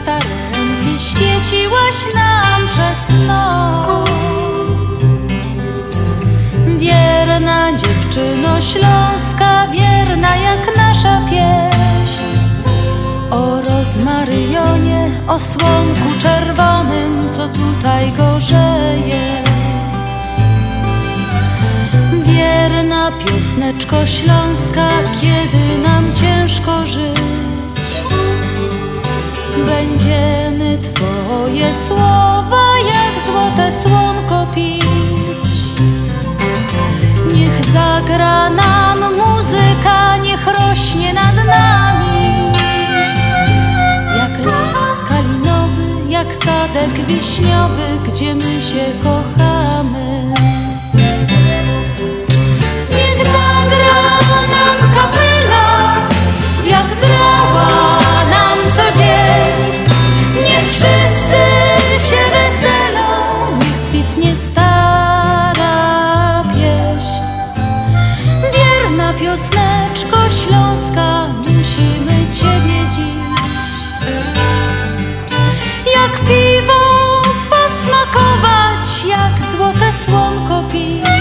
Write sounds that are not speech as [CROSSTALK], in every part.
blask latarenki świeciłaś nam przez noc Wierna dziewczyno śląska, wierna jak nasza pieśń. O rozmaryjonie, o słonku czerwonym, co tutaj gorzeje. Wierna piosneczko śląska, kiedy nam ciężko żyć Będziemy Twoje słowa jak złote słonko pić. Niech zagra nam muzyka, niech rośnie nad nami. Jak las kalinowy, jak sadek wiśniowy, gdzie my się kochamy. Niech zagra nam kapela, wszyscy się weselą, kwitnie stara pieśń. Wierna piosneczko śląska, musimy Ciebie dziś. Jak piwo posmakować, jak złote słonko pić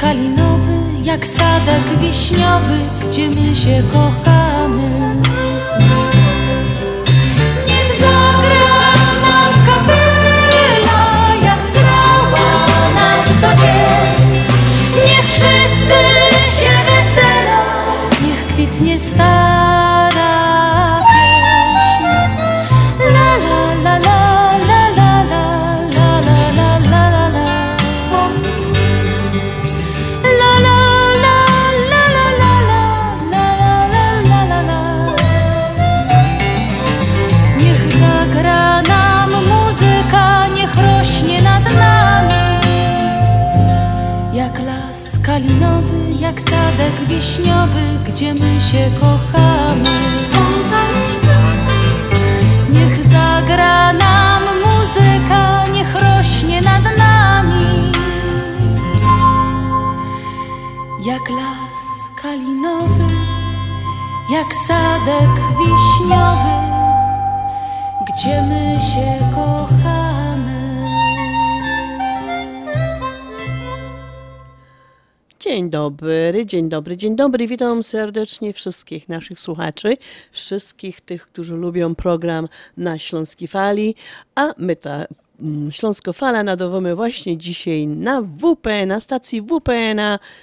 kalinowy, jak sadek wiśniowy, gdzie my się kochamy dzień dobry, dzień dobry. Witam serdecznie wszystkich naszych słuchaczy, wszystkich tych, którzy lubią program na Śląskiej Fali, a my ta mm, Śląsko Fala nadawamy właśnie dzisiaj na WP, na stacji WPN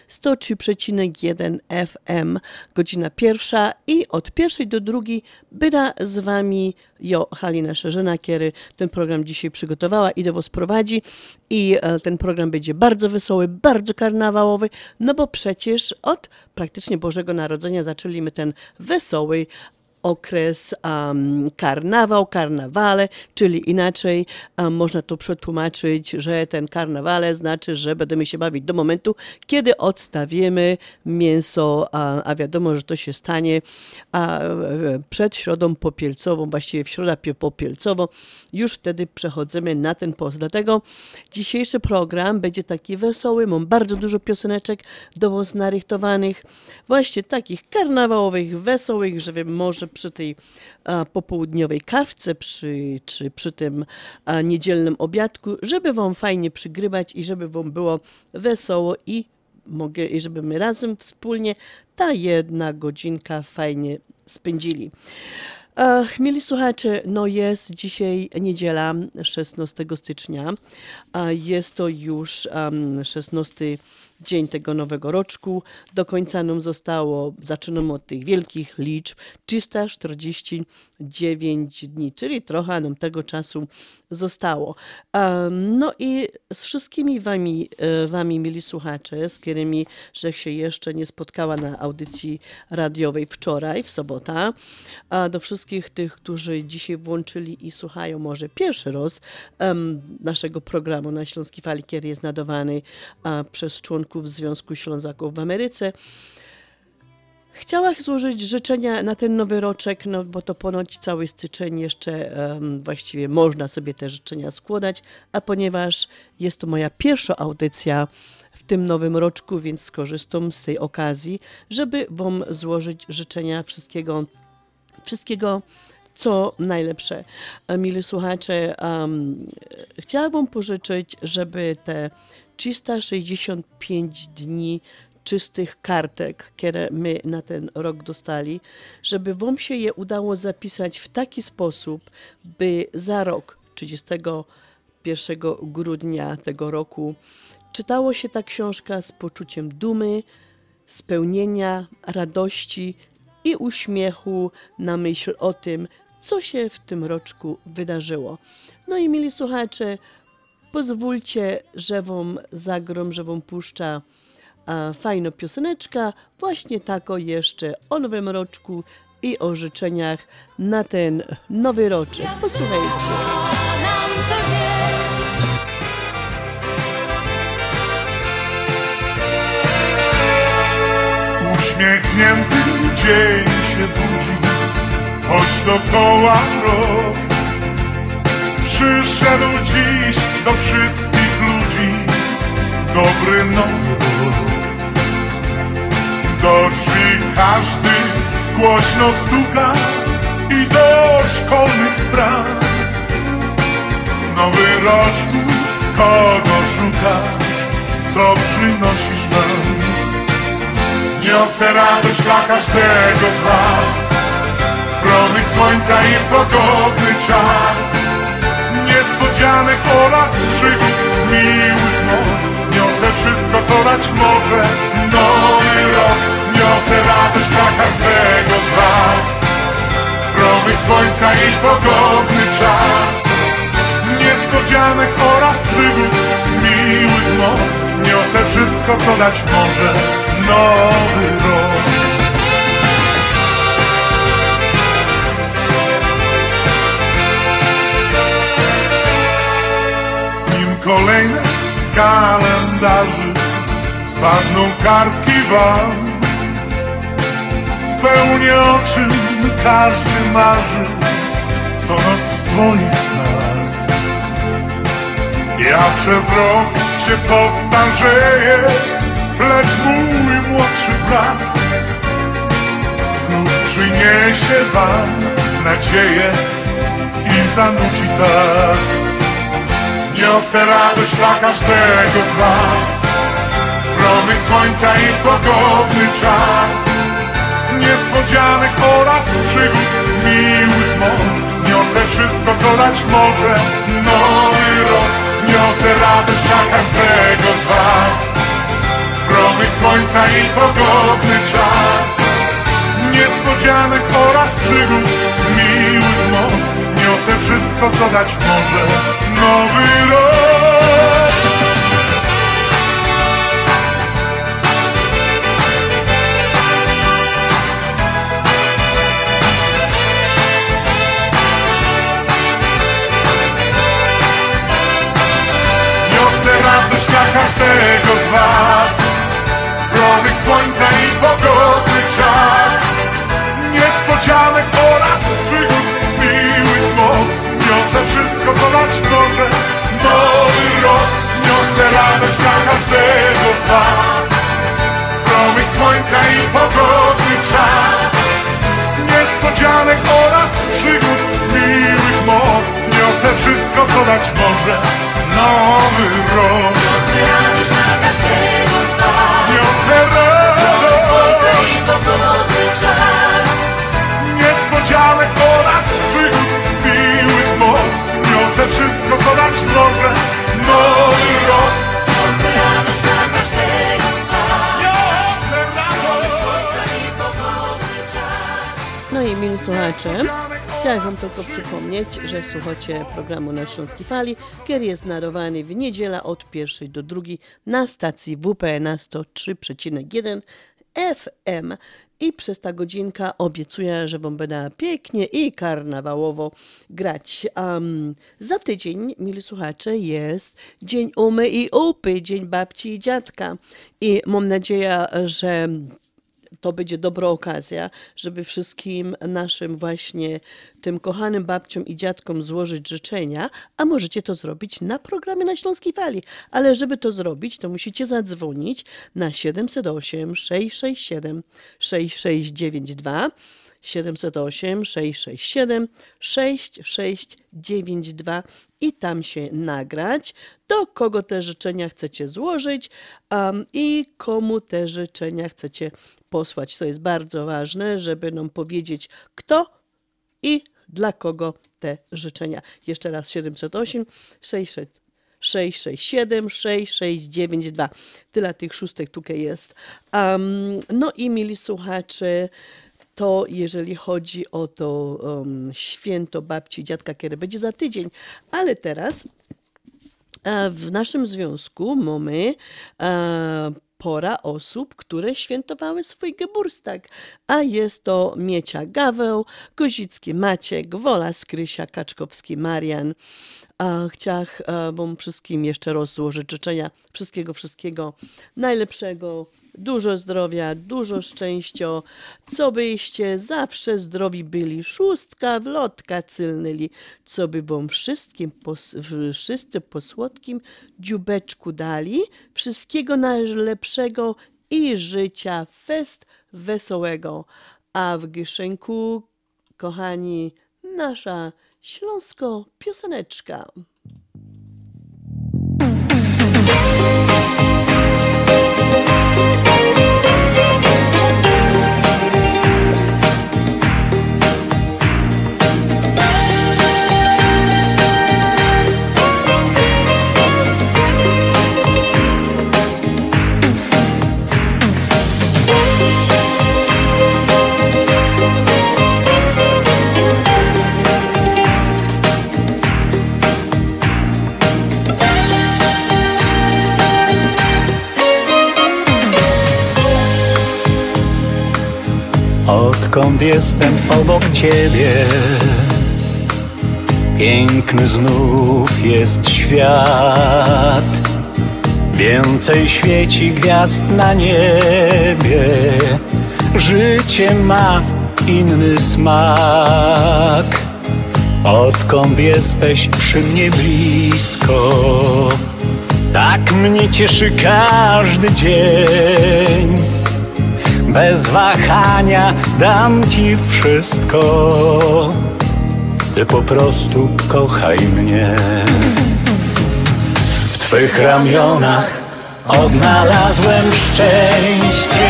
103,1 FM, godzina pierwsza i od pierwszej do drugiej byda z wami jo Halina Szerzyna, kiedy ten program dzisiaj przygotowała i do was prowadzi i e, ten program będzie bardzo wesoły, bardzo karnawałowy, no bo przecież od praktycznie Bożego Narodzenia zaczęliśmy ten wesoły okres um, karnawał, karnawale, czyli inaczej um, można to przetłumaczyć, że ten karnawale znaczy, że będziemy się bawić do momentu, kiedy odstawimy mięso, a, a wiadomo, że to się stanie a, przed środą popielcową, właściwie w środę pie- popielcową, już wtedy przechodzimy na ten post. Dlatego dzisiejszy program będzie taki wesoły, mam bardzo dużo pioseneczek do was właśnie takich karnawałowych, wesołych, żeby może przy tej a, popołudniowej kawce, przy, czy przy tym a, niedzielnym obiadku, żeby wam fajnie przygrywać i żeby wam było wesoło i mogę, i żeby my razem wspólnie ta jedna godzinka fajnie spędzili. Ach, Mili słuchacze, no jest dzisiaj niedziela 16 stycznia. a Jest to już um, 16 dzień tego nowego roczku. Do końca nam zostało, zaczynamy od tych wielkich liczb, 349 dni, czyli trochę nam tego czasu zostało. No i z wszystkimi wami, e, wami, mili słuchacze, z którymi, że się jeszcze nie spotkała na audycji radiowej wczoraj, w sobota, a do wszystkich tych, którzy dzisiaj włączyli i słuchają może pierwszy raz naszego programu na Śląskiej Fali, który jest nadawany przez członków Związku Ślązaków w Ameryce. Chciałam złożyć życzenia na ten nowy roczek, no bo to ponoć cały styczeń jeszcze em, właściwie można sobie te życzenia składać, a ponieważ jest to moja pierwsza audycja w tym nowym roczku, więc skorzystam z tej okazji, żeby Wam złożyć życzenia wszystkiego, wszystkiego co najlepsze. Mili słuchacze, um, chciałabym pożyczyć, żeby te 365 dni czystych kartek, które my na ten rok dostali, żeby Wam się je udało zapisać w taki sposób, by za rok, 31 grudnia tego roku, czytało się ta książka z poczuciem dumy, spełnienia, radości i uśmiechu na myśl o tym, co się w tym roczku wydarzyło. No i mili słuchacze, pozwólcie, że wam zagrom, że wam puszcza a, pioseneczka, właśnie tako jeszcze o nowym roczku i o życzeniach na ten nowy roczek. Posłuchajcie. Uśmiechnięty dzień się budzi, choć dokoła rok. Przyszedł dziś do wszystkich ludzi dobry nowy rok. Do drzwi każdy głośno stuka i do szkolnych bram. Nowy roczku, kogo szukasz, co przynosisz nam? Niosę radość dla każdego z was Promyk słońca i pogodny czas Niespodzianek oraz przygód miłych noc Niosę wszystko co dać może. Nowy rok Niosę radość dla każdego z was. Promyk słońca i pogodny czas. Niespodzianek oraz przygód miłych noc Niosę wszystko co dać może. Nowy rok kolejne z kalendarzy. Spadną kartki wam Spełnię o czym każdy marzy Co noc w swoich snach. Ja przez rok się postarzeję Lecz mój młodszy brat Znów przyniesie wam nadzieję I zanuci tak Niosę radość dla każdego z was. Promyk słońca i pogodny czas. Niespodzianek oraz przygód miłych moc. Niosę wszystko co dać może Nowy rok. Niosę radość dla każdego z was. Promyk słońca i pogodny czas. Niespodzianek oraz przygód Niosę wszystko co dać może. Nowy rok. Niosę radość dla każdego z was. Promyk słońca i pogodny czas. Niespodzianek Niosę wszystko co dać może Nowy rok Niosę radość dla każdego z was. Promyk słońca i pogodny czas. Niespodzianek oraz przygód miłych moc. Niosę wszystko co dać może Nowy rok. Niosę radość dla każdego z was. Niosę Promyk słońca radość i pogodny czas. Niespodzianek oraz przygód miłych Wszystko co dać może Nowy rok dla każdego. No i mili słuchacze, chciałam Wam tylko przypomnieć, że słuchacie programu na Śląskiej Fali, który jest nadawany w niedzielę od pierwszej do drugiej na stacji WPN 103,1 FM. I przez ta godzinka obiecuję, że Wam będę pięknie i karnawałowo grać. Um, za tydzień, mili słuchacze, jest Dzień Umy i Upy, Dzień Babci i Dziadka. I mam nadzieję, że to będzie dobra okazja, żeby wszystkim naszym właśnie tym kochanym babciom i dziadkom złożyć życzenia, a możecie to zrobić na programie na Śląskiej Fali. Ale żeby to zrobić, to musicie zadzwonić na 708 667 6692 708 667 6692 i tam się nagrać, do kogo te życzenia chcecie złożyć um, i komu te życzenia chcecie posłać. To jest bardzo ważne, żeby nam powiedzieć, kto i dla kogo te życzenia. Jeszcze raz 708 667 667 6692. Tyle tych szóstek tutaj jest. Um, no i mili słuchacze, to jeżeli chodzi o to um, święto babci, dziadka, które będzie za tydzień, ale teraz e, w naszym związku mamy e, pora osób, które świętowały swój Geburstag, a jest to Miecia Gaweł, Kozicki Maciek, Wola Skrysia, Kaczkowski Marian. A chciałam e, wam wszystkim jeszcze raz złożyć życzenia. Wszystkiego, wszystkiego najlepszego, dużo zdrowia, dużo szczęścia, co byście zawsze zdrowi byli, szóstka wlotka cylnyli, co by wam wszystkim, pos, wszyscy po słodkim dziubeczku dali, wszystkiego najlepszego i życia fest wesołego. A w Gyszenku, kochani, nasza śląsko pioseneczka. Odkąd jestem obok ciebie? Piękny znów jest świat. Więcej świeci gwiazd na niebie. Życie ma inny smak. Odkąd jesteś przy mnie blisko Tak mnie cieszy każdy dzień bez wahania dam ci wszystko. Ty po prostu kochaj mnie. W twych ramionach odnalazłem szczęście.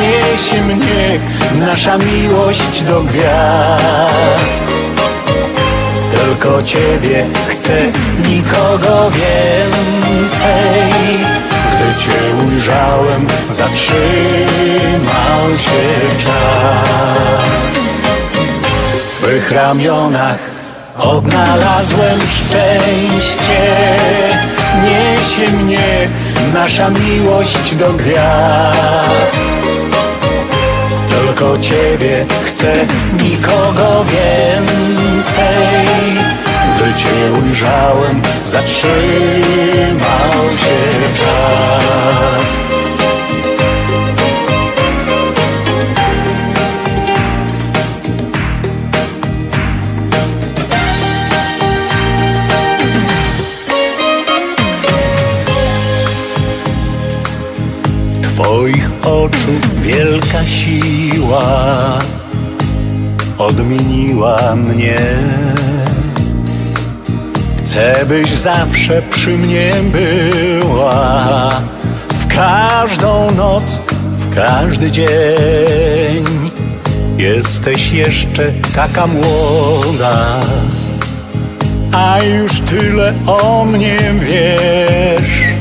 Niesie mnie nasza miłość do gwiazd. Tylko ciebie chcę, nikogo więcej. Gdy Cię ujrzałem, zatrzymał się czas. W Twych ramionach odnalazłem szczęście. Niesie mnie nasza miłość do gwiazd. Tylko Ciebie chcę, nikogo więcej. Gdy Cię ujrzałem, zatrzymał się czas. Twoich oczu wielka siła odmieniła mnie. Chcę, byś zawsze przy mnie była. W każdą noc, w każdy dzień Jesteś jeszcze taka młoda. A już tyle o mnie wiesz.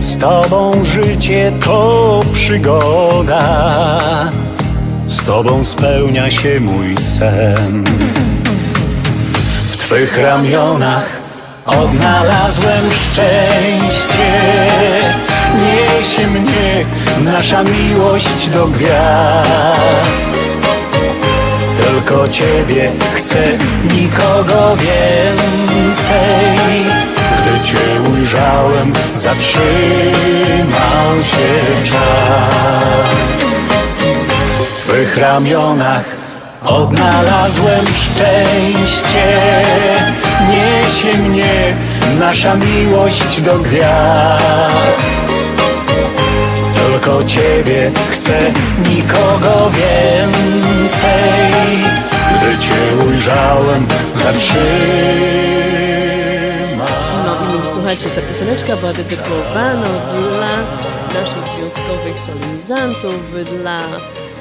Z tobą życie to przygoda. Z tobą spełnia się mój sen Twych ramionach odnalazłem szczęście. Niesie mnie nasza miłość do gwiazd. Tylko Ciebie chcę, nikogo więcej. Gdy Cię ujrzałem, zatrzymał się czas. W Twych ramionach odnalazłem szczęście. Niesie mnie nasza miłość do gwiazd. Tylko Ciebie chcę, nikogo więcej. Gdy Cię ujrzałem, zatrzymał. No i słuchajcie, ta pioseneczka była dedykowana dla naszych związkowych solenizantów, dla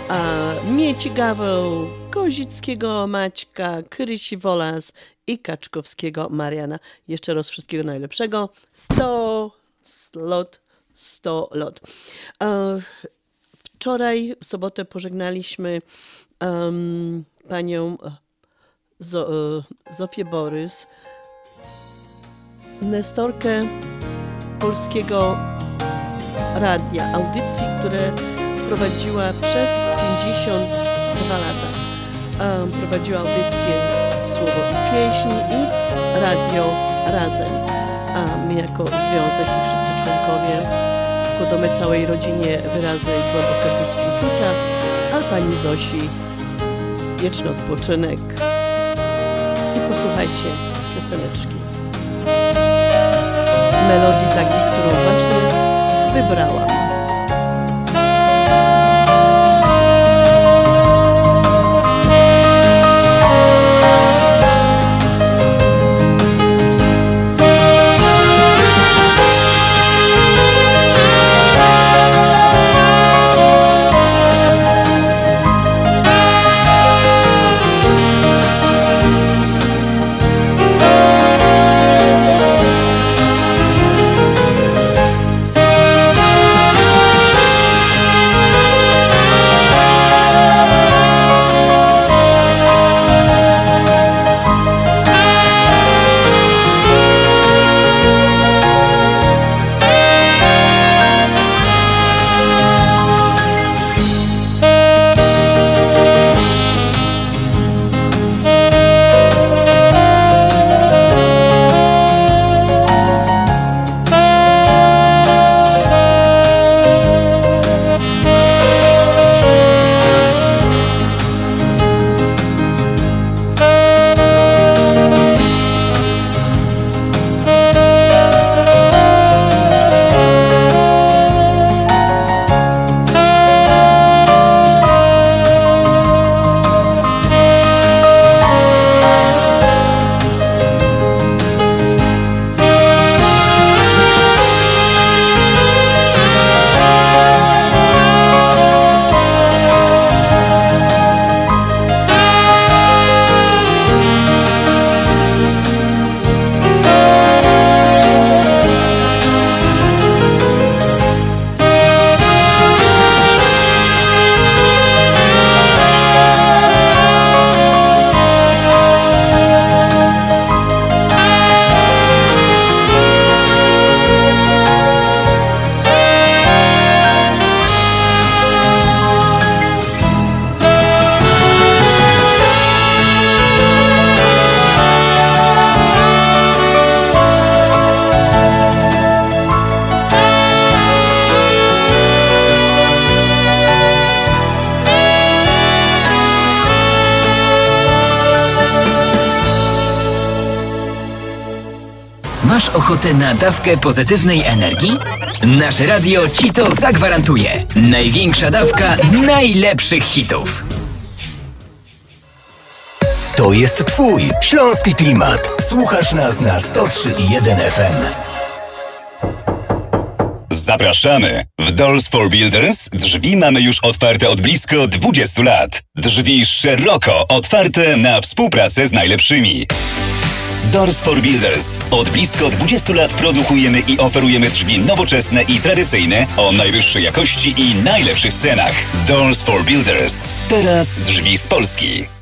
a, Mieci Gaweł, Kozickiego Maćka, Krysi Wolas i Kaczkowskiego Mariana. Jeszcze raz wszystkiego najlepszego. 100 lot, 100 lot. Wczoraj, w sobotę, pożegnaliśmy em, panią e, Zo, e, Zofię Borys, nestorkę polskiego radia, audycji, które prowadziła przez 52 lata. Prowadziła audycję Słowo i Pieśń i Radio Razem. A my jako związek i wszyscy członkowie składamy całej rodzinie wyrazy głębokiego współczucia, a pani Zosi wieczny odpoczynek i posłuchajcie pioseneczki melodii takiej, którą właśnie wybrałam. Ochotę na dawkę pozytywnej energii? Nasze radio ci to zagwarantuje. Największa dawka najlepszych hitów. To jest Twój śląski klimat. Słuchasz nas na 103.1 FM. Zapraszamy! W Doors for Builders drzwi mamy już otwarte od blisko 20 lat. Drzwi szeroko otwarte na współpracę z najlepszymi. Doors for Builders. Od blisko 20 lat produkujemy i oferujemy drzwi nowoczesne i tradycyjne o najwyższej jakości i najlepszych cenach. Doors for Builders. Teraz drzwi z Polski.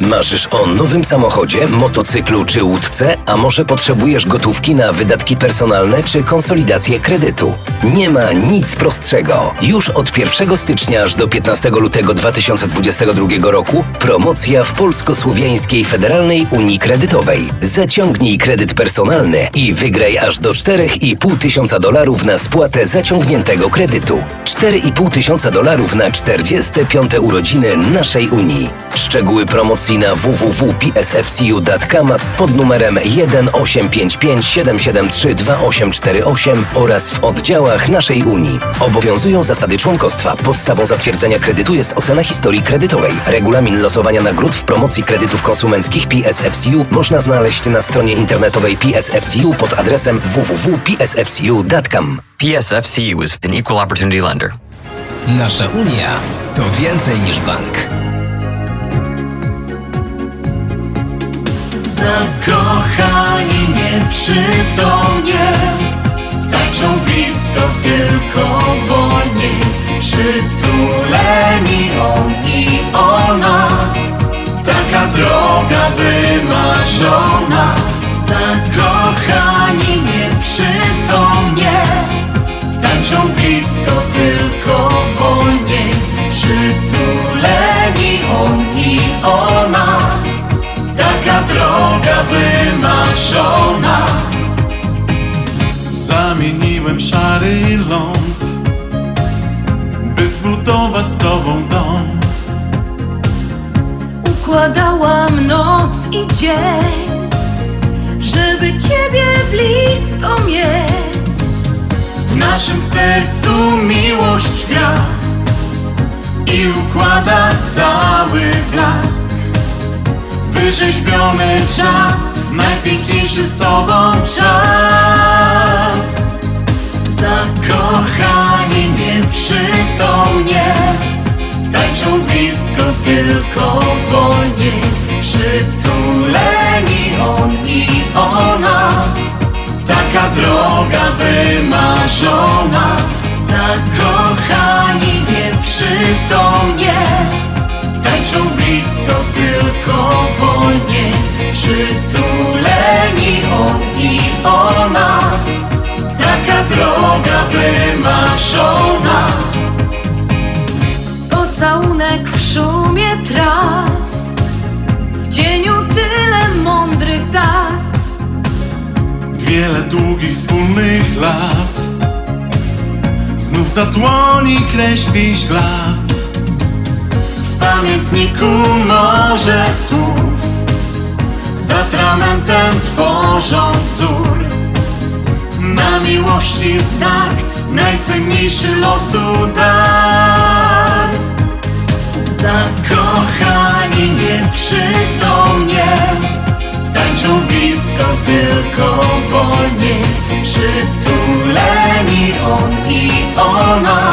Marzysz o nowym samochodzie, motocyklu czy łódce, a może potrzebujesz gotówki na wydatki personalne czy konsolidację kredytu? Nie ma nic prostszego. Już od 1 stycznia aż do 15 lutego 2022 roku promocja w Polsko-Słowiańskiej Federalnej Unii Kredytowej. Zaciągnij kredyt personalny i wygraj aż do 4,5 tysiąca dolarów na spłatę zaciągniętego kredytu. 4,5 tysiąca dolarów na 45. urodziny naszej Unii. Szczegóły promocji na www.psfcu.com pod numerem 1855 773 2848 oraz w oddziałach naszej Unii. Obowiązują zasady członkostwa. Podstawą zatwierdzenia kredytu jest ocena historii kredytowej. Regulamin losowania nagród w promocji kredytów konsumenckich PSFCU można znaleźć na stronie internetowej PSFCU pod adresem www.psfcu.com. PSFCU is an equal opportunity lender. Nasza Unia to więcej niż bank. Zakochani nieprzytomnie Tańczą blisko tylko wolniej Przytuleni on i ona. Taka droga wymarzona. Zakochani nieprzytomnie Tańczą blisko tylko wolniej Przytuleni on i ona droga wymarzona. Zamieniłem szary ląd By zbudować z tobą dom. Układałam noc i dzień, żeby ciebie blisko mieć. W naszym sercu miłość gra I układa cały blask Wyrzeźbiony czas Najpiękniejszy z tobą czas. Zakochani nieprzytomnie Tańczą blisko tylko wolniej Przytuleni on i ona Taka droga wymarzona. Zakochani nieprzytomnie Tańczą blisko tylko wolniej Przytuleni on i ona. Taka droga wymarzona. Pocałunek w szumie traw, w cieniu tyle mądrych dat. Wiele długich wspólnych lat. Znów na dłoni kreśli ślad pamiętniku morze słów Z atramentem tworzą wzór. Na miłości znak Najcenniejszy losu dar. Zakochani nieprzytomnie Tańczą blisko tylko wolniej Przytuleni on i ona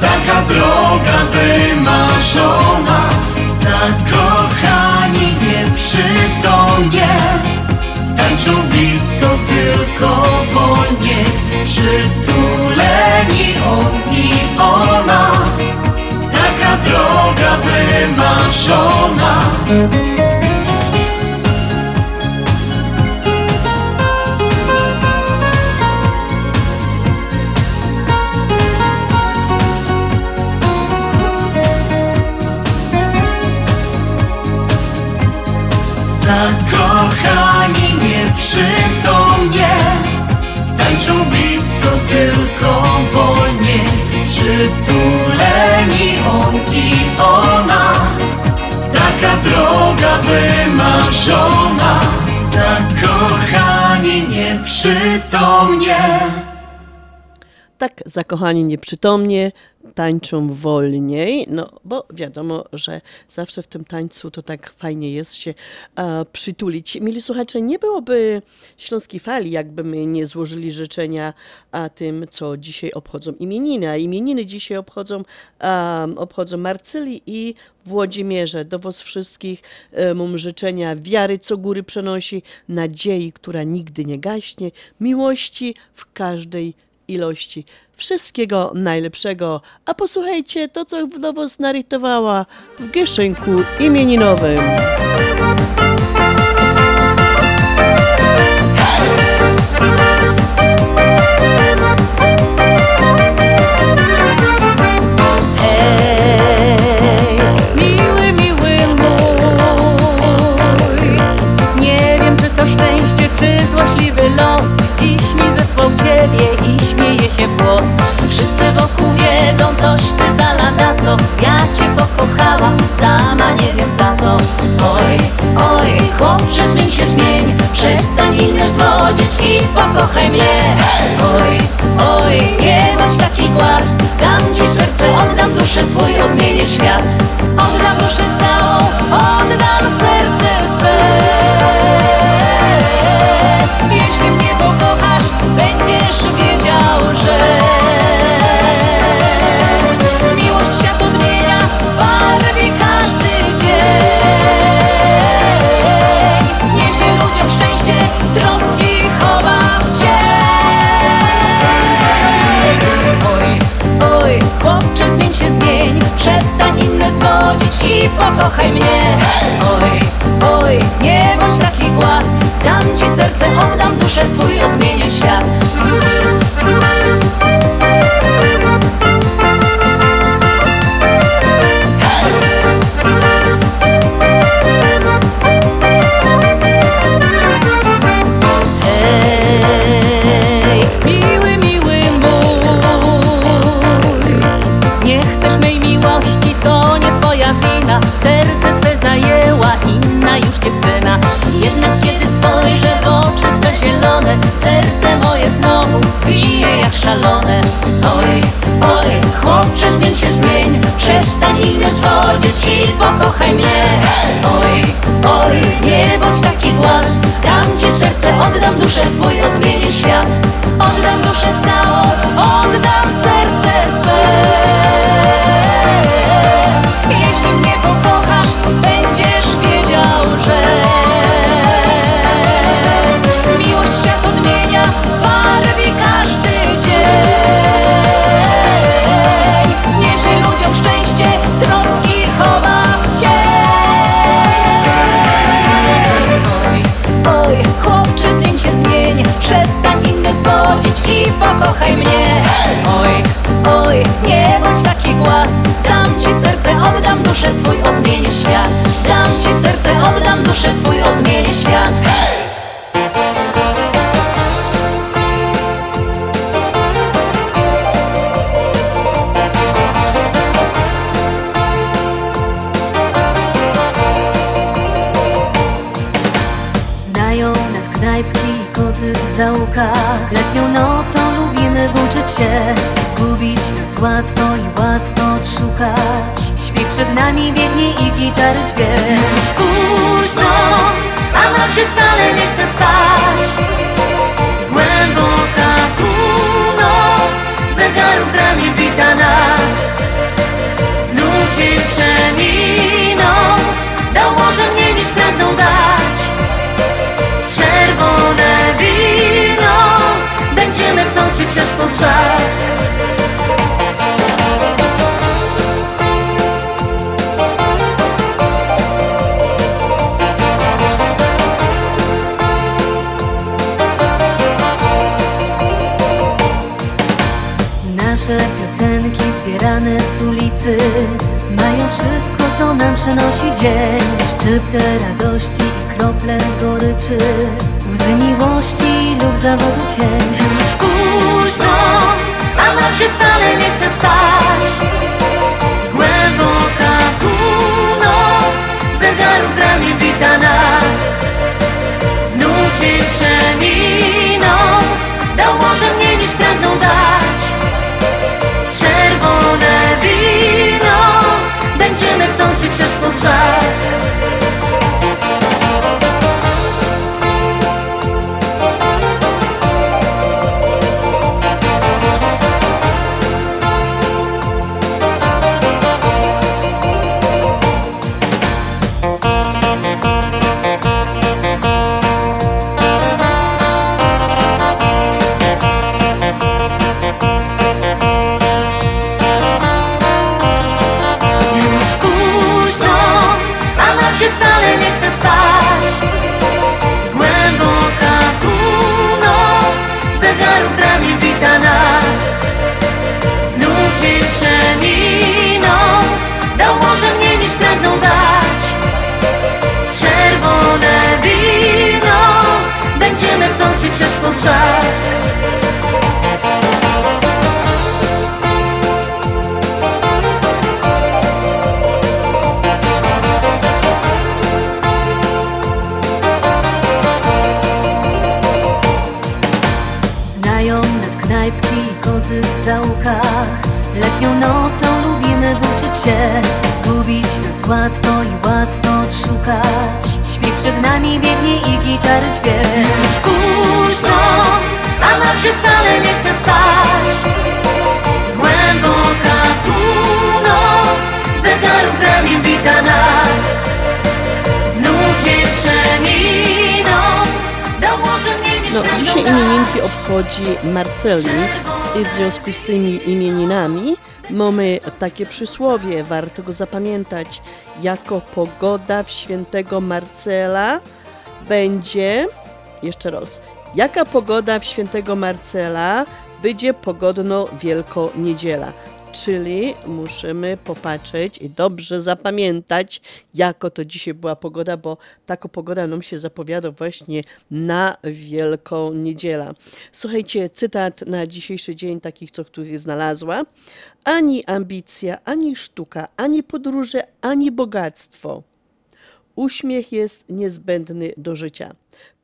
Taka droga wymarzona. Zakochani nieprzytomnie. Tańczą blisko tylko wolniej Przytuleni on i ona. Taka droga wymarzona Zakochani nieprzytomnie Tańczą blisko tylko wolniej Przytuleni on i ona. Taka droga wymarzona. Zakochani nieprzytomnie Tak, zakochani nieprzytomnie, tańczą wolniej, no bo wiadomo, że zawsze w tym tańcu to tak fajnie jest się e, przytulić. Mili słuchacze, nie byłoby Śląskiej Fali, jakby my nie złożyli życzenia a tym, co dzisiaj obchodzą imieniny. A imieniny dzisiaj obchodzą, e, obchodzą Marcyli i Włodzimierze. Do was wszystkich e, mam życzenia wiary, co góry przenosi, nadziei, która nigdy nie gaśnie, miłości w każdej ilości. Wszystkiego najlepszego, a posłuchajcie to, co do was narytowała w Gieszynku imieninowym. Hej, los. Dziś mi zesłał ciebie i śmieje się w głos. Wszyscy wokół wiedzą, coś ty za lata co? Ja cię pokochałam, sama nie wiem za co. Oj, oj, chłopcze, zmień się, zmień. Przestań inne zwodzić i pokochaj mnie. Oj, oj, nie bądź taki głaz. Dam ci serce, oddam duszę twój, odmienię świat. Oddam duszę całą, oddam serce swe pokochaj mnie. Oj, oj, nie bądź taki głaz. Dam ci serce, oddam duszę twój, odmienię świat pokochaj mnie. Oj, oj, nie bądź taki głaz Dam ci serce, oddam duszę twój, odmienię świat. Oddam duszę całą, pokochaj mnie. Oj, oj, nie bądź taki głaz. Dam ci serce, oddam duszę twój, odmienię świat. Dam ci serce, oddam duszę twój, odmienię świat Łatwo i łatwo odszukać. Śpieg przed nami biegnie i gitary dźwięk. Już późno, a nam się wcale nie chce spać. Głęboka północ, zegarów granie wita nas. Znów dzień przeminął, dał może mniej niż pragnął dać. Czerwone wino Będziemy sączyć aż po trzask przynosi dzień. Szczyptę radości krople goryczy. Łzy miłości lub zawodu cień. Już późno, a nam się wcale nie chce spać. Głęboka północ, zegarów granie wita nas. Znów dzień przeminął, dał może mniej niż pragnął dać sączyć aż po trzask Znają nas knajpki i koty w zaułkach Letnią nocą lubimy włóczyć się Zgubić nas łatwo i łatwo odszukać Śpieg przed nami biegnie i gitary dźwięk Już późno, a nam się wcale nie chce stać Głęboka północ, zegarów wita nas. Znów niż No, dzisiaj imieninki obchodzi Marceli i w związku z tymi imieninami mamy takie przysłowie, warto go zapamiętać, jako pogoda w świętego Marcela będzie, jeszcze raz, jaka pogoda w świętego Marcela będzie pogodno Wielko Niedziela. Czyli musimy popatrzeć i dobrze zapamiętać, jako to dzisiaj była pogoda, bo taka pogoda nam się zapowiada właśnie na Wielką Niedzielę. Słuchajcie, cytat na dzisiejszy dzień, takich, co których znalazła. Ani ambicja, ani sztuka, ani podróże, ani bogactwo. Uśmiech jest niezbędny do życia.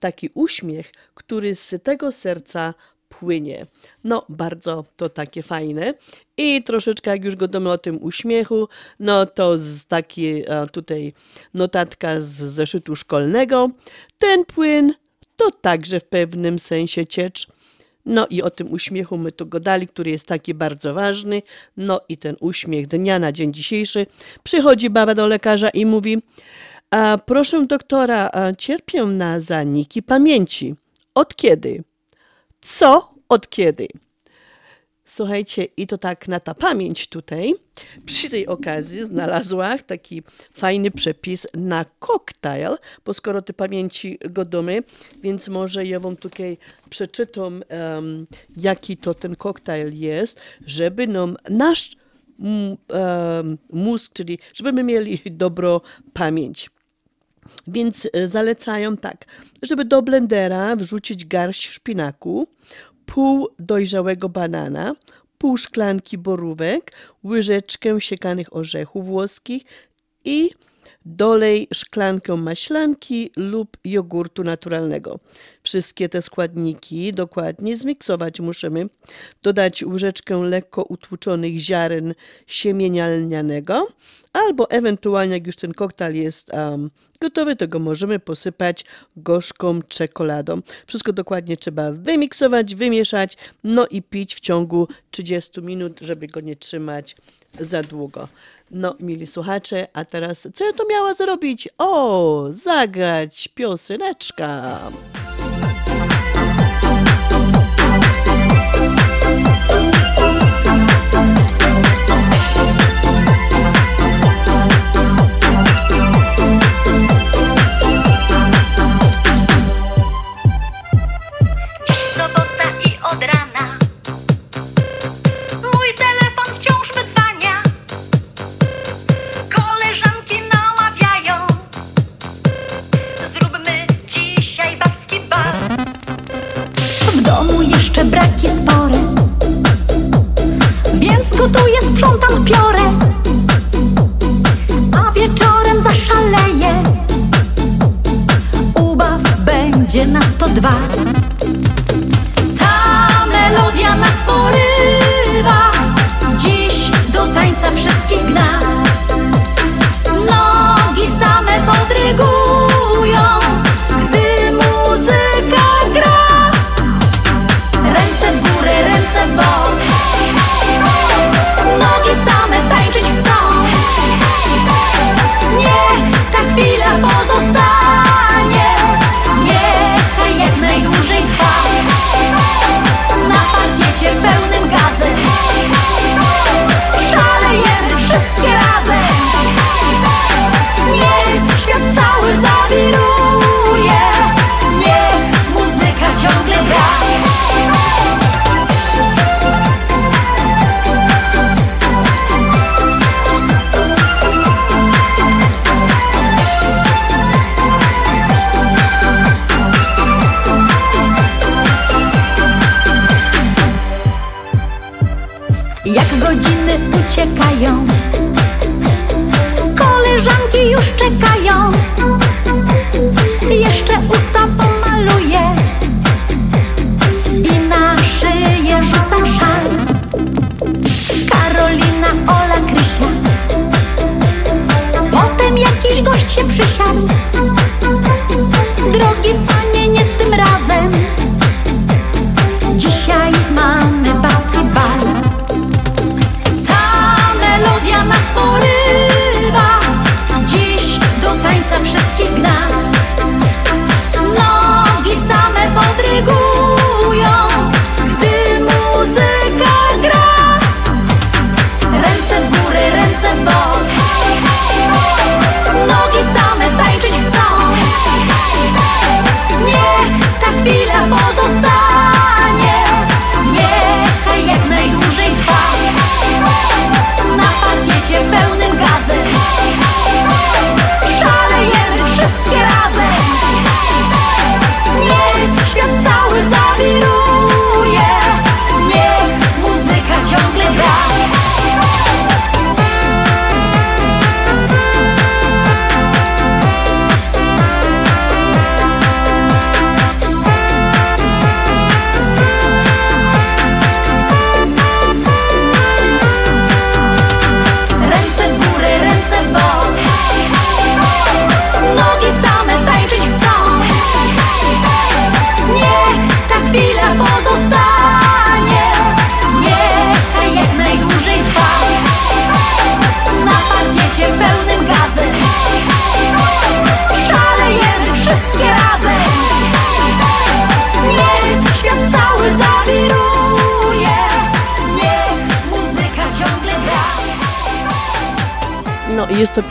Taki uśmiech, który z tego serca płynie. No, bardzo to takie fajne. I troszeczkę, jak już gadamy o tym uśmiechu, no to z takiej tutaj notatka z zeszytu szkolnego. Ten płyn to także w pewnym sensie ciecz. No i o tym uśmiechu my tu gadali, który jest taki bardzo ważny. No i ten uśmiech dnia na dzień dzisiejszy. Przychodzi baba do lekarza i mówi, proszę doktora, cierpię na zaniki pamięci. Od kiedy? Co? Od kiedy? Słuchajcie, i to tak na ta pamięć tutaj, przy tej okazji znalazła taki fajny przepis na koktajl, bo skoro te pamięci godomy, więc może ja wam tutaj przeczytam, em, jaki to ten koktajl jest, żeby nam nasz m, em, mózg, czyli żebyśmy mieli [LAUGHS] dobrą pamięć. Więc e, zalecają tak, żeby do blendera wrzucić garść szpinaku, pół dojrzałego banana, pół szklanki borówek, łyżeczkę siekanych orzechów włoskich i dolej szklankę maślanki lub jogurtu naturalnego. Wszystkie te składniki dokładnie zmiksować musimy. Dodać łyżeczkę lekko utłuczonych ziaren siemienia lnianego, albo ewentualnie jak już ten koktajl jest um, gotowy, to go możemy posypać gorzką czekoladą. Wszystko dokładnie trzeba wymiksować, wymieszać, no i pić w ciągu 30 minut, żeby go nie trzymać za długo. No, mili słuchacze, a teraz co ja to miała zrobić? O, zagrać pioseneczka. Sobota i od rana Gotuję, sprzątam, piorę A wieczorem zaszaleję. Ubaw będzie na 102 Ta melodia nas porywa. Dziś do tańca wszystkich gna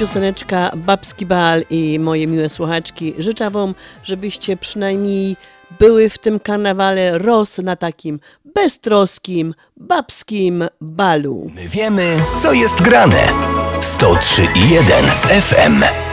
pioseneczka Babski Bal i moje miłe słuchaczki. Życzę Wam, żebyście przynajmniej były w tym karnawale roz na takim beztroskim, babskim balu. My wiemy, co jest grane. 103,1 FM.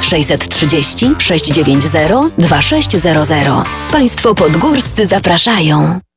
630 690 2600. Państwo podgórscy zapraszają.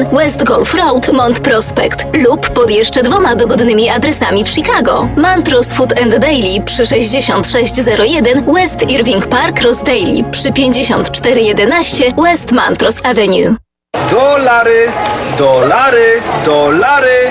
West Golf Road, Mont Prospect lub pod jeszcze dwoma dogodnymi adresami w Chicago. Mantros Food and Daily przy 6601 West Irving Park, Rosedale przy 5411 West Mantros Avenue. Dolary, dolary, dolary,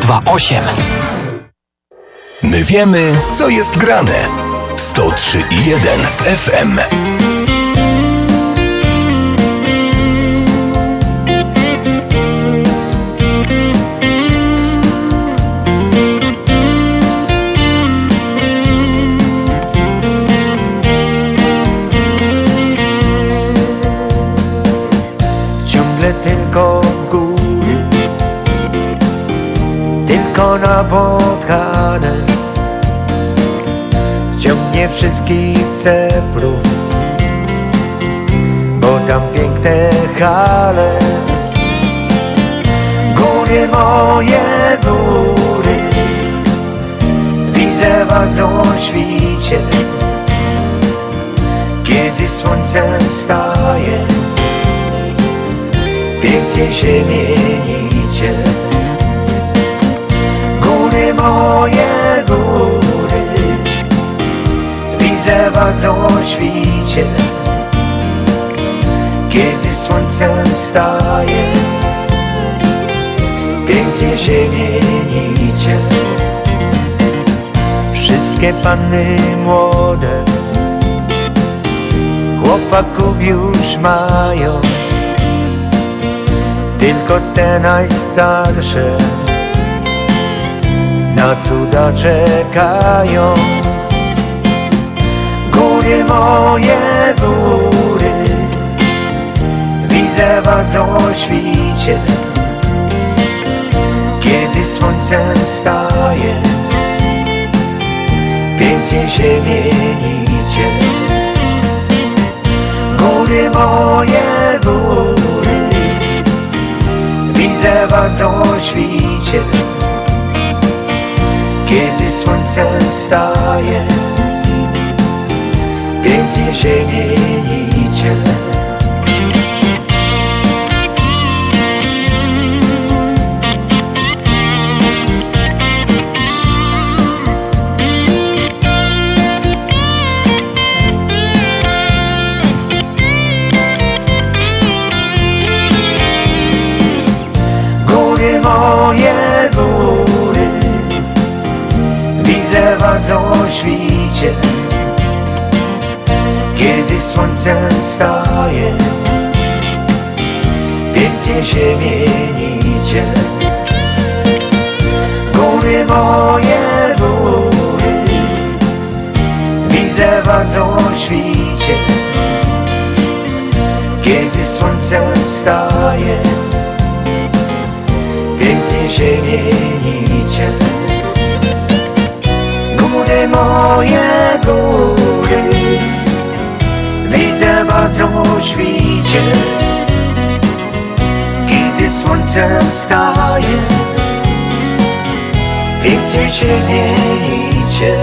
0828. My wiemy, co jest grane. 103,1 FM. Podchane Ciągnie wszystkich cefrów Bo tam piękne hale. Góry moje góry Widzę was o świcie. Kiedy słońce wstaje Pięknie się mienicie moje góry. Widzę was o świcie Kiedy słońce wstaje Pięknie się Wszystkie panny młode Chłopaków już mają. Tylko te najstarsze Na cuda czekają. Góry moje góry Widzę was o świcie Kiedy słońce wstaje Pięknie się mienicie Góry moje góry Widzę was o świcie Kiedy słońce wstaje. Pięknie się mienicie. Moje Świcie Kiedy słońce wstaje Pięknie się mienicie. Góry moje góry Widzę was o świcie Kiedy słońce wstaje Pięknie się mienicie Góry moje góry Widzę was o świcie Kiedy słońce wstaje Pięknie się mienicie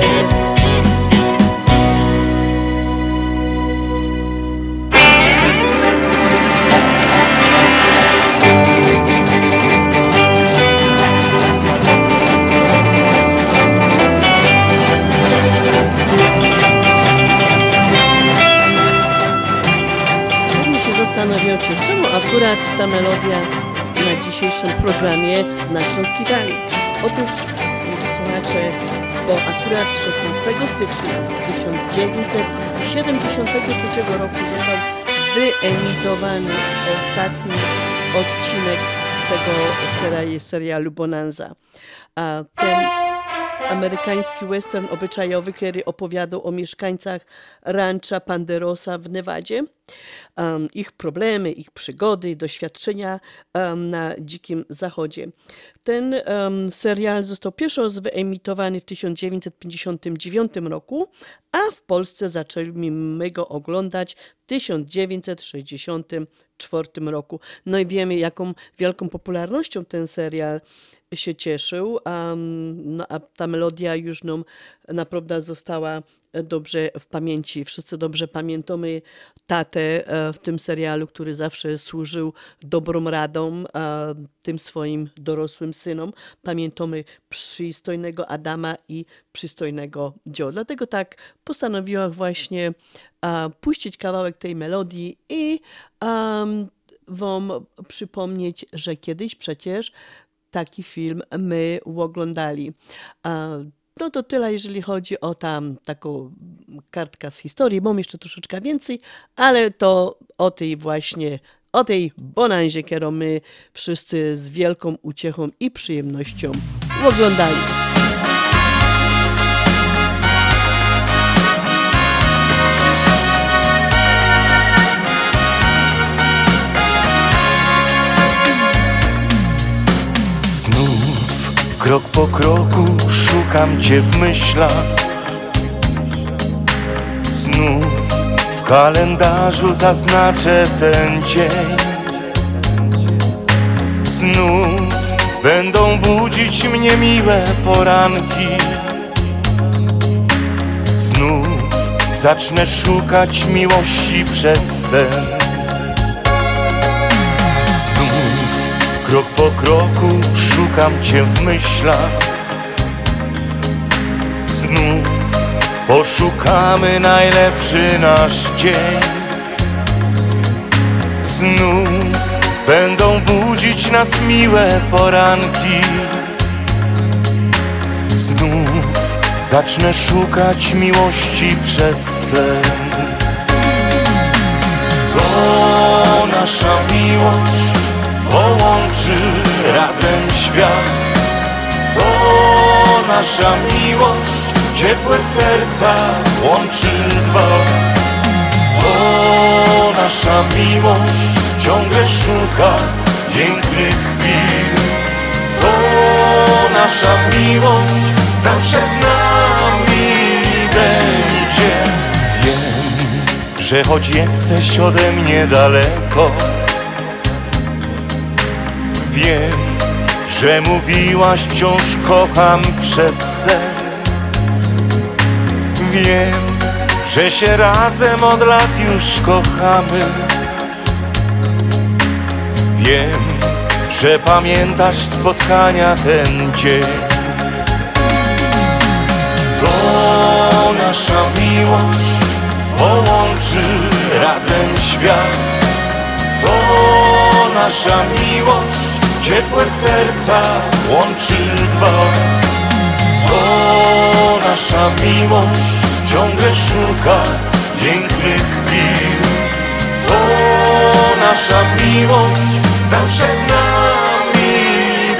akurat ta melodia na dzisiejszym programie na Śląskiej Fali. Otóż, słuchacze, bo akurat 16 stycznia 1973 roku został wyemitowany ostatni odcinek tego serialu Bonanza. A ten amerykański western obyczajowy, który opowiadał o mieszkańcach rancha Panderosa w Nevadzie, um, ich problemy, ich przygody, doświadczenia um, na dzikim zachodzie. Ten um, serial został pierwszy wyemitowany w 1959 roku, a w Polsce zaczęliśmy go oglądać w 1964 roku. No i wiemy, jaką wielką popularnością ten serial się cieszył, um, no, a ta melodia już nam naprawdę została dobrze w pamięci. Wszyscy dobrze pamiętamy tatę e, w tym serialu, który zawsze służył dobrą radą e, tym swoim dorosłym synom. Pamiętamy przystojnego Adama i przystojnego Joe. Dlatego tak postanowiłam właśnie e, puścić kawałek tej melodii i Wam przypomnieć, że kiedyś przecież taki film my oglądali. No to tyle, jeżeli chodzi o tam taką kartkę z historii. Mam jeszcze troszeczkę więcej, ale to o tej właśnie, o tej bonanzie, którą my wszyscy z wielką uciechą i przyjemnością oglądali. Krok po kroku szukam Cię w myślach. Znów w kalendarzu zaznaczę ten dzień. Znów będą budzić mnie miłe poranki. Znów zacznę szukać miłości przez sen. krok po kroku szukam Cię w myślach. Znów poszukamy najlepszy nasz dzień. Znów będą budzić nas miłe poranki. Znów zacznę szukać miłości przez sen. To nasza miłość połączy razem świat. To nasza miłość ciepłe serca łączy dwa. To nasza miłość ciągle szuka pięknych chwil. To nasza miłość zawsze z nami będzie. Wiem, że choć jesteś ode mnie daleko, wiem, że mówiłaś wciąż kocham przez sen. Wiem, że się razem od lat już kochamy. Wiem, że pamiętasz spotkania ten dzień. To nasza miłość połączy razem świat. To nasza miłość ciepłe serca łączy dwa. To nasza miłość ciągle szuka pięknych chwil. To nasza miłość zawsze z nami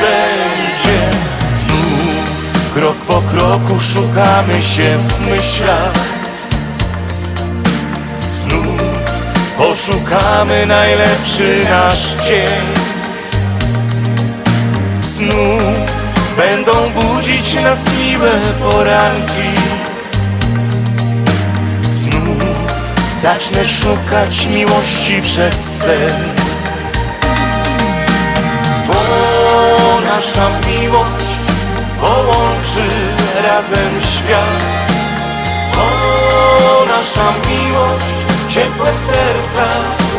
będzie. Znów krok po kroku szukamy się w myślach. Znów poszukamy najlepszy nasz dzień. Znów będą budzić nas miłe poranki. Znów zacznę szukać miłości przez sen. To nasza miłość połączy razem świat. To nasza miłość ciepłe serca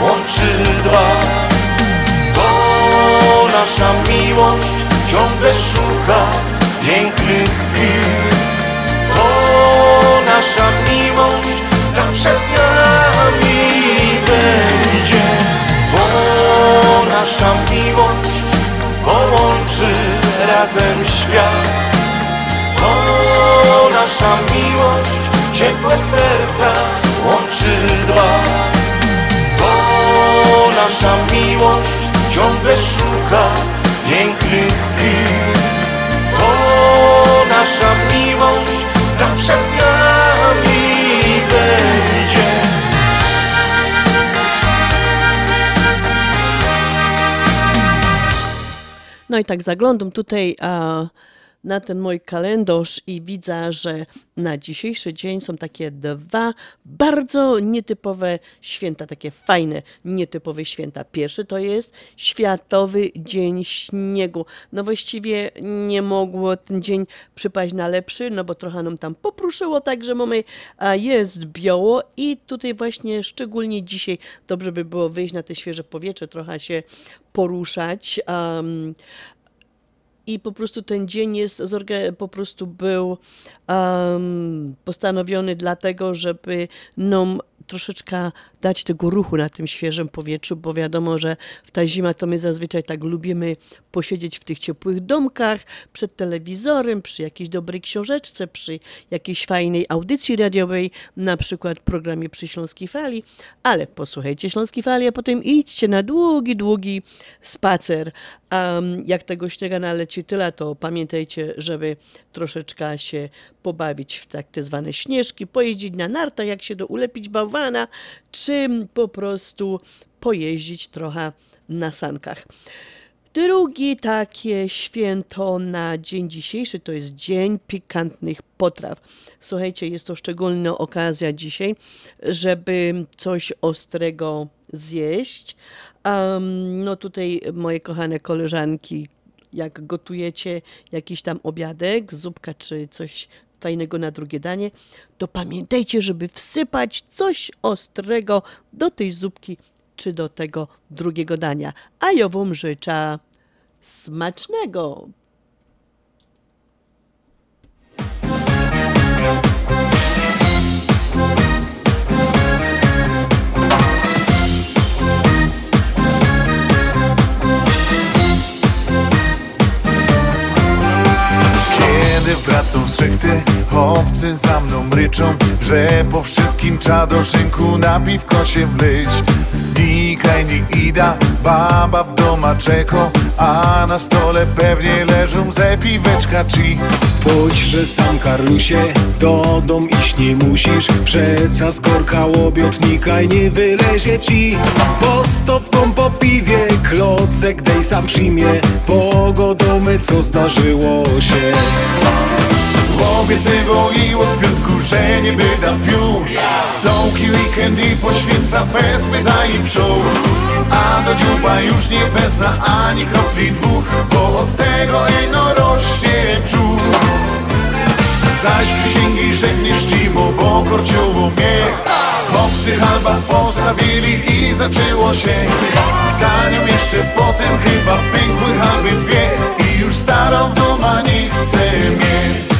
łączy dwa. To nasza miłość ciągle szuka pięknych chwil. To nasza miłość zawsze z nami będzie. To nasza miłość połączy razem świat. To nasza miłość ciepłe serca łączy dwa. To nasza miłość ciągle szuka pięknych chwil. To nasza miłość zawsze z nami będzie. No i tak zaglądam tutaj a, na ten mój kalendarz i widzę, że na dzisiejszy dzień są takie dwa bardzo nietypowe święta, takie fajne, nietypowe święta. Pierwszy to jest Światowy Dzień Śniegu. No właściwie nie mogło ten dzień przypaść na lepszy, no bo trochę nam tam popruszyło, także mamy, a jest biało i tutaj właśnie szczególnie dzisiaj dobrze by było wyjść na te świeże powietrze, trochę się poruszać. Um, i po prostu ten dzień jest po prostu był um, postanowiony dlatego, żeby nam troszeczkę dać tego ruchu na tym świeżym powietrzu, bo wiadomo, że w ta zima to my zazwyczaj tak lubimy posiedzieć w tych ciepłych domkach, przed telewizorem, przy jakiejś dobrej książeczce, przy jakiejś fajnej audycji radiowej, na przykład programie przy Śląskiej Fali, ale posłuchajcie Śląskiej Fali, a potem idźcie na długi, długi spacer. Um, jak tego śniega naleci tyle, to pamiętajcie, żeby troszeczkę się pobawić w tak te zwane śnieżki, pojeździć na nartach, jak się do ulepić bałwana, czy po prostu pojeździć trochę na sankach. Drugie takie święto na dzień dzisiejszy to jest Dzień Pikantnych Potraw. Słuchajcie, jest to szczególna okazja dzisiaj, żeby coś ostrego zjeść. Um, no tutaj moje kochane koleżanki, jak gotujecie jakiś tam obiadek, zupka czy coś fajnego na drugie danie, to pamiętajcie, żeby wsypać coś ostrego do tej zupki czy do tego drugiego dania. A ja wam życzę smacznego! Wracam z szechty, obcy za mną ryczą Że po wszystkim trzeba do szynku na piwko się wlyć Nie ida, baba w doma czeko A na stole pewnie leżą ze piweczka ci Pójdź, że sam Karlusie, do dom iść nie musisz. Przeca z korka łobiotnika i nie wylezie ci Postaw dom po piwie, klocek dej sam przyjmie. Pogodomy co zdarzyło się Obiecywał i od piątku, że nie byda pił Całki weekend i poświęca fest, by daje przód A do dziuba już nie wezna ani kropli dwóch Bo od tego eno rośnie brzuch Zaś przysięgi żegniesz cimo, bo korciowo mnie Chłopcy halba postawili i zaczęło się. Za nią jeszcze potem chyba pękły halby dwie. I już starą doma nie chce mnie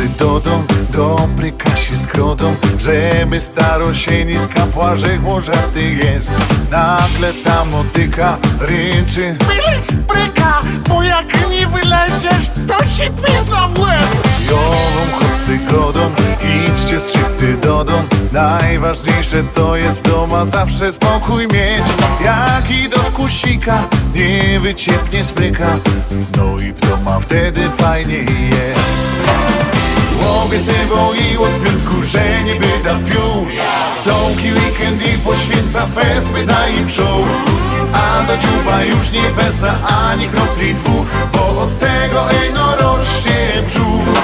Wracam w nocy do dom, dobry Kasi z krodą Żeby staro się nie skapła, że chłożaty jest. Nagle ta motyka ryczy. Wyleć z bryka, bo jak nie wyleziesz, to ci pizna w łeb. Jową chłopcy godą, idźcie z szychty do dom. Najważniejsze to jest w doma zawsze spokój mieć. Jak i do szkusika, nie wyciepnie smryka No i w doma wtedy fajnie jest Obiecywał i od piątku, że nie byda pił Całki weekend i poświęca fest, by daje przód A do dziuba już nie wezna ani kropli dwóch Bo od tego eno rośnie brzuch.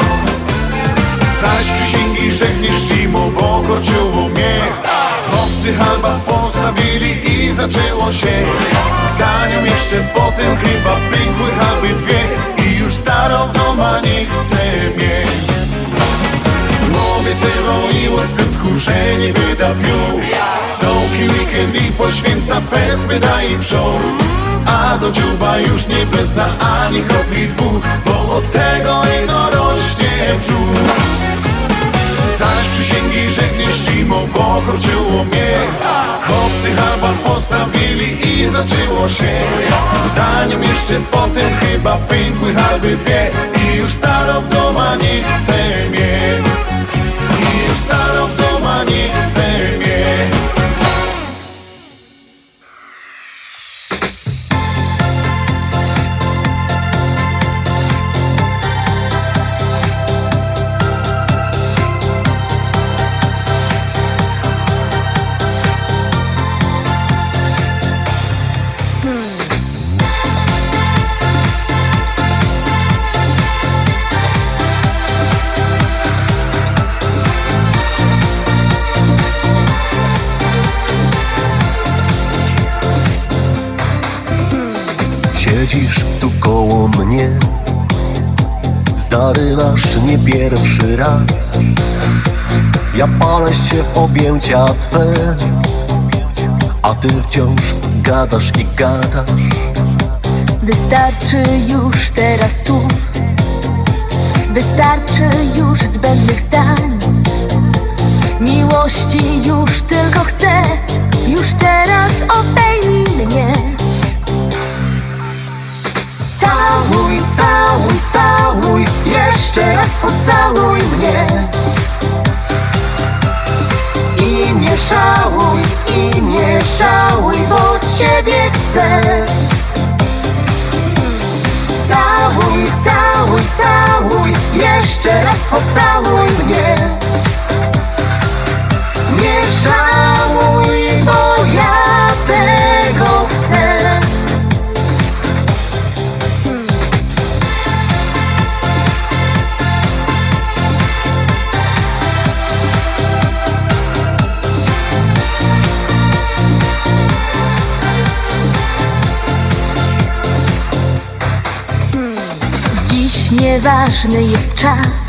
Zaś przysięgi żegniesz cimo, bo korciowo mnie. Chłopcy halba postawili i zaczęło się. Za nią jeszcze potem chyba pękły halby dwie. I już starą doma nie chce mnie Obiecywał i że nie wyda pił Całki weekend i poświęca fest, by daje przód A do dziuba już nie wezna ani kropli dwóch Bo od tego ino rośnie brzuch. Zaś przysięgi cimo, bo korciło mnie. Chłopcy halba postawili i zaczęło się. Za nią jeszcze potem chyba pękły halby dwie. I już staro w doma nie chce mnie nie pierwszy raz. Ja palę się w objęcia Twe A Ty wciąż gadasz i gadasz. Wystarczy już teraz słów. Wystarczy już zbędnych zdań. Miłości już tylko chcę. Już teraz obejmij mnie Całuj, całuj, całuj Jeszcze raz pocałuj mnie. I nie żałuj, i nie żałuj Bo Ciebie chcę. Całuj, całuj, całuj Jeszcze raz pocałuj mnie. Nie żałuj, nieważny jest czas.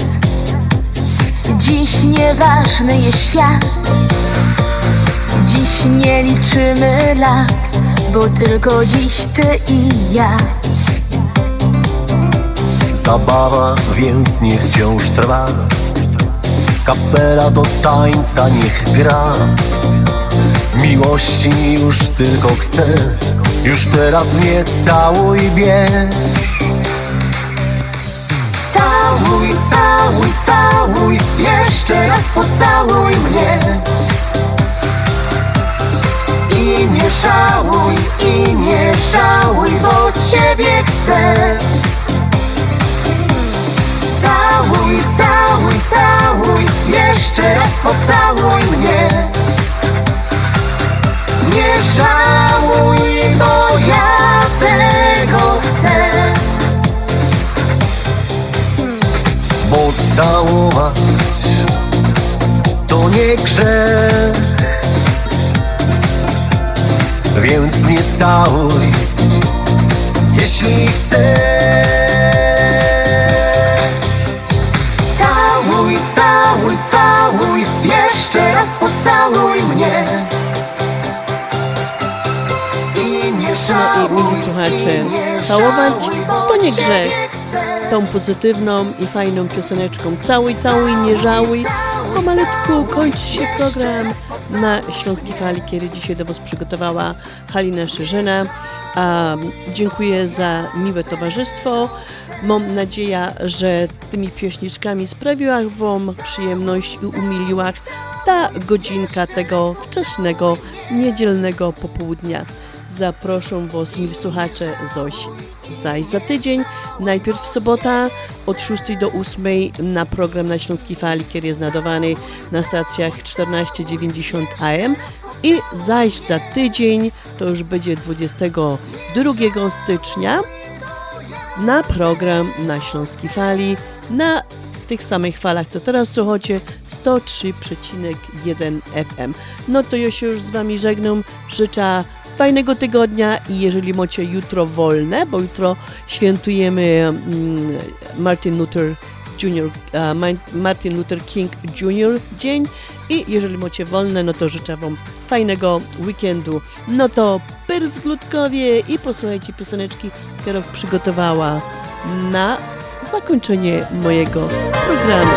Dziś nieważny jest świat. Dziś nie liczymy lat Bo tylko dziś ty i ja. Zabawa więc niech wciąż trwa. Kapela do tańca niech gra. Miłości już tylko chcę. Już teraz mnie całuj wiesz całuj, całuj Jeszcze raz pocałuj mnie. I nie żałuj, i nie żałuj Bo ciebie chcę. Całuj, całuj, całuj Jeszcze raz pocałuj mnie. Nie żałuj, bo ja tego Bo całować to nie grzech. Więc mnie całuj, jeśli chcesz. Całuj, całuj, całuj Jeszcze raz pocałuj mnie. I nie No nie całować to nie grzech. Tą pozytywną i fajną pioseneczką Całuj, całuj, nie żałuj. Pomalutku kończy się program na Śląskiej Fali, kiedy dzisiaj do Was przygotowała Halina Szerzyna. A, dziękuję za miłe towarzystwo. Mam nadzieję, że tymi pieśniczkami sprawiła Wam przyjemność i umiliła ta godzinka tego wczesnego, niedzielnego popołudnia. Zaproszę Was, mili słuchacze, zaś, zaś za tydzień. Najpierw sobota od 6 do 8 na program na Śląskiej Fali, który jest nadawany na stacjach 1490 AM. I zaś za tydzień, to już będzie 22 stycznia, na program na Śląskiej Fali, na tych samych falach, co teraz słuchacie, 103,1 FM. No to ja się już z Wami żegnam, życzę fajnego tygodnia i jeżeli macie jutro wolne, bo jutro świętujemy mm, Martin Luther Ma- Martin Luther King Jr. dzień i jeżeli macie wolne, no to życzę Wam fajnego weekendu. No to pyrs glutkowie i posłuchajcie pioseneczki, którą przygotowała na zakończenie mojego programu.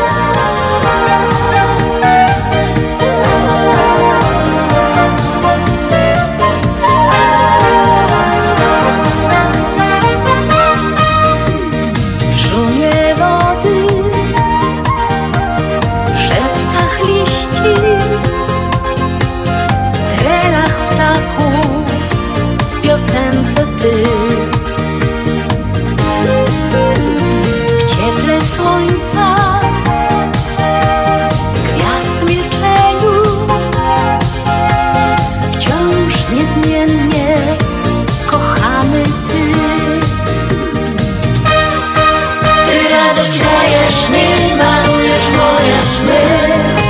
Dajesz mi, malujesz moje sny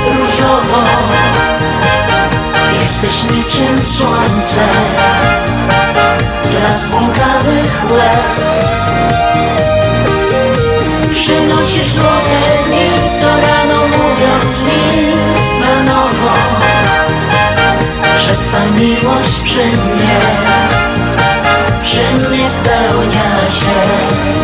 różowo. Jesteś niczym słońce dla zbłąkanych łez Przynosisz złote dni, co rano mówiąc mi na nowo Że Twa miłość przy mnie, przy mnie spełnia się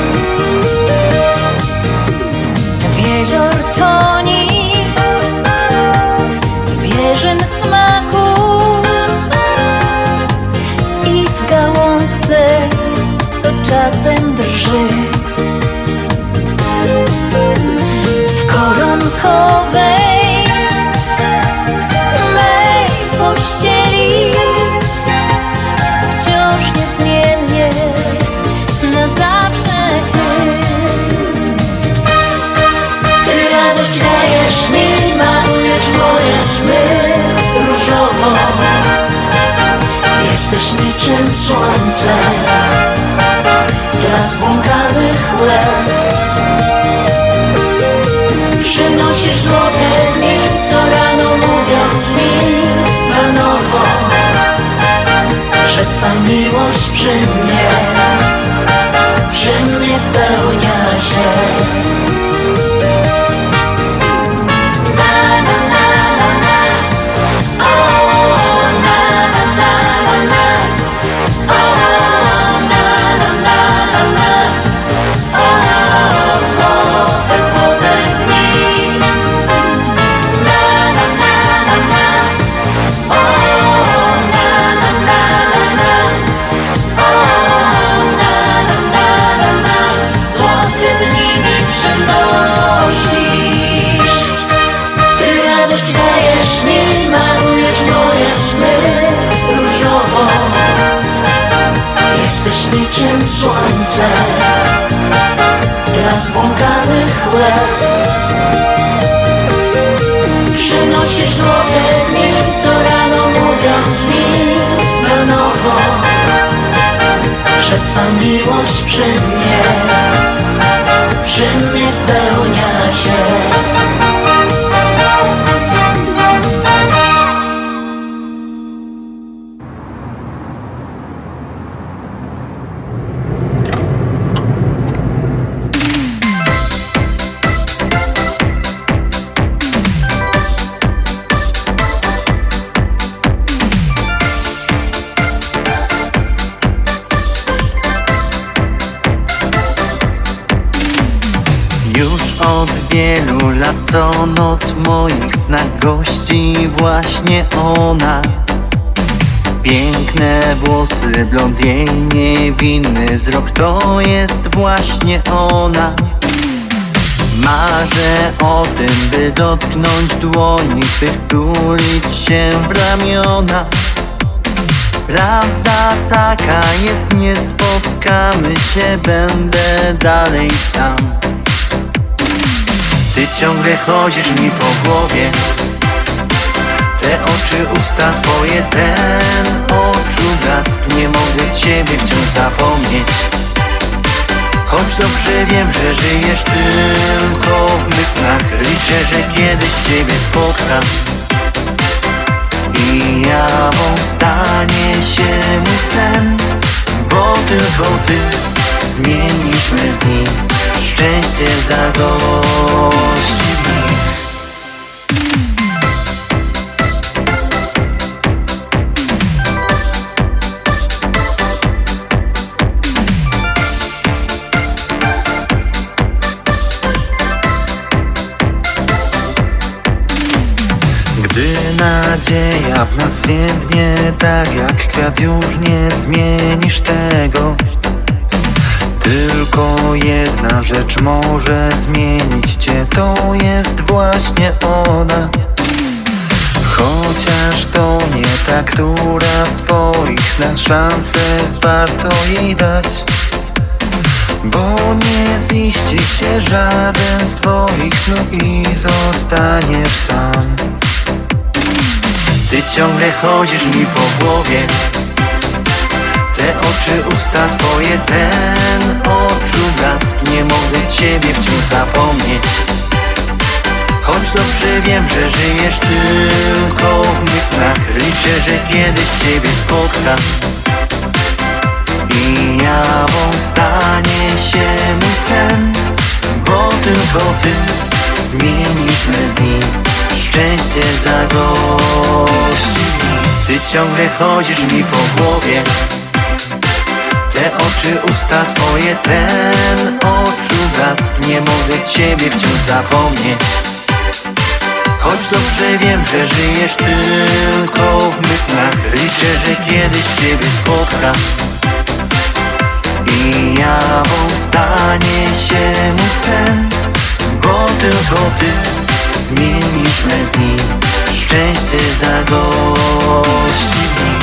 łez Przynosisz złote dni, co rano mówiąc mi na nowo Że Twa miłość przy mnie, przy mnie spełnia się Przynosisz złote Co rano mówiąc mi na nowo. Że Twa miłość przy mnie Przy mnie spełnia się ona. Piękne włosy, blond jej niewinny wzrok To jest właśnie ona. Marzę o tym, by dotknąć dłoni Twych, tulić się w ramiona. Prawda taka jest, nie spotkamy się, będę dalej sam. Ty ciągle chodzisz mi po głowie Te oczy, usta twoje, ten oczu blask. Nie mogę ciebie wciąż zapomnieć. Choć dobrze wiem, że żyjesz tylko w mych snach Liczę, że kiedyś ciebie spotkam. I jawą stanie się mój sen Bo tylko ty zmienisz me dni. Szczęście zagości w nich Tak jak kwiat już nie zmienisz tego. Tylko jedna rzecz może zmienić cię To jest właśnie ona. Chociaż to nie ta, która w twoich snach szansę warto jej dać. Bo nie ziści się żaden z twoich snów i zostaniesz sam Ty ciągle chodzisz mi po głowie. Te oczy, usta twoje, ten oczu blask. Nie mogę ciebie wciąż zapomnieć. Choć dobrze wiem, że żyjesz tylko w mych snach Liczę, że kiedyś ciebie spotkam I jawą stanie się mój sen Bo tylko ty zmienisz me dni Szczęście zagości. Ty ciągle chodzisz mi po głowie. Te oczy, usta twoje, ten oczu blask Nie mogę ciebie wciąż zapomnieć. Choć dobrze wiem, że żyjesz tylko w mych snach Liczę, że kiedyś ciebie spotkam I jawą stanie się mój sen Bo tylko ty zmienisz dni. Szczęście zagości dni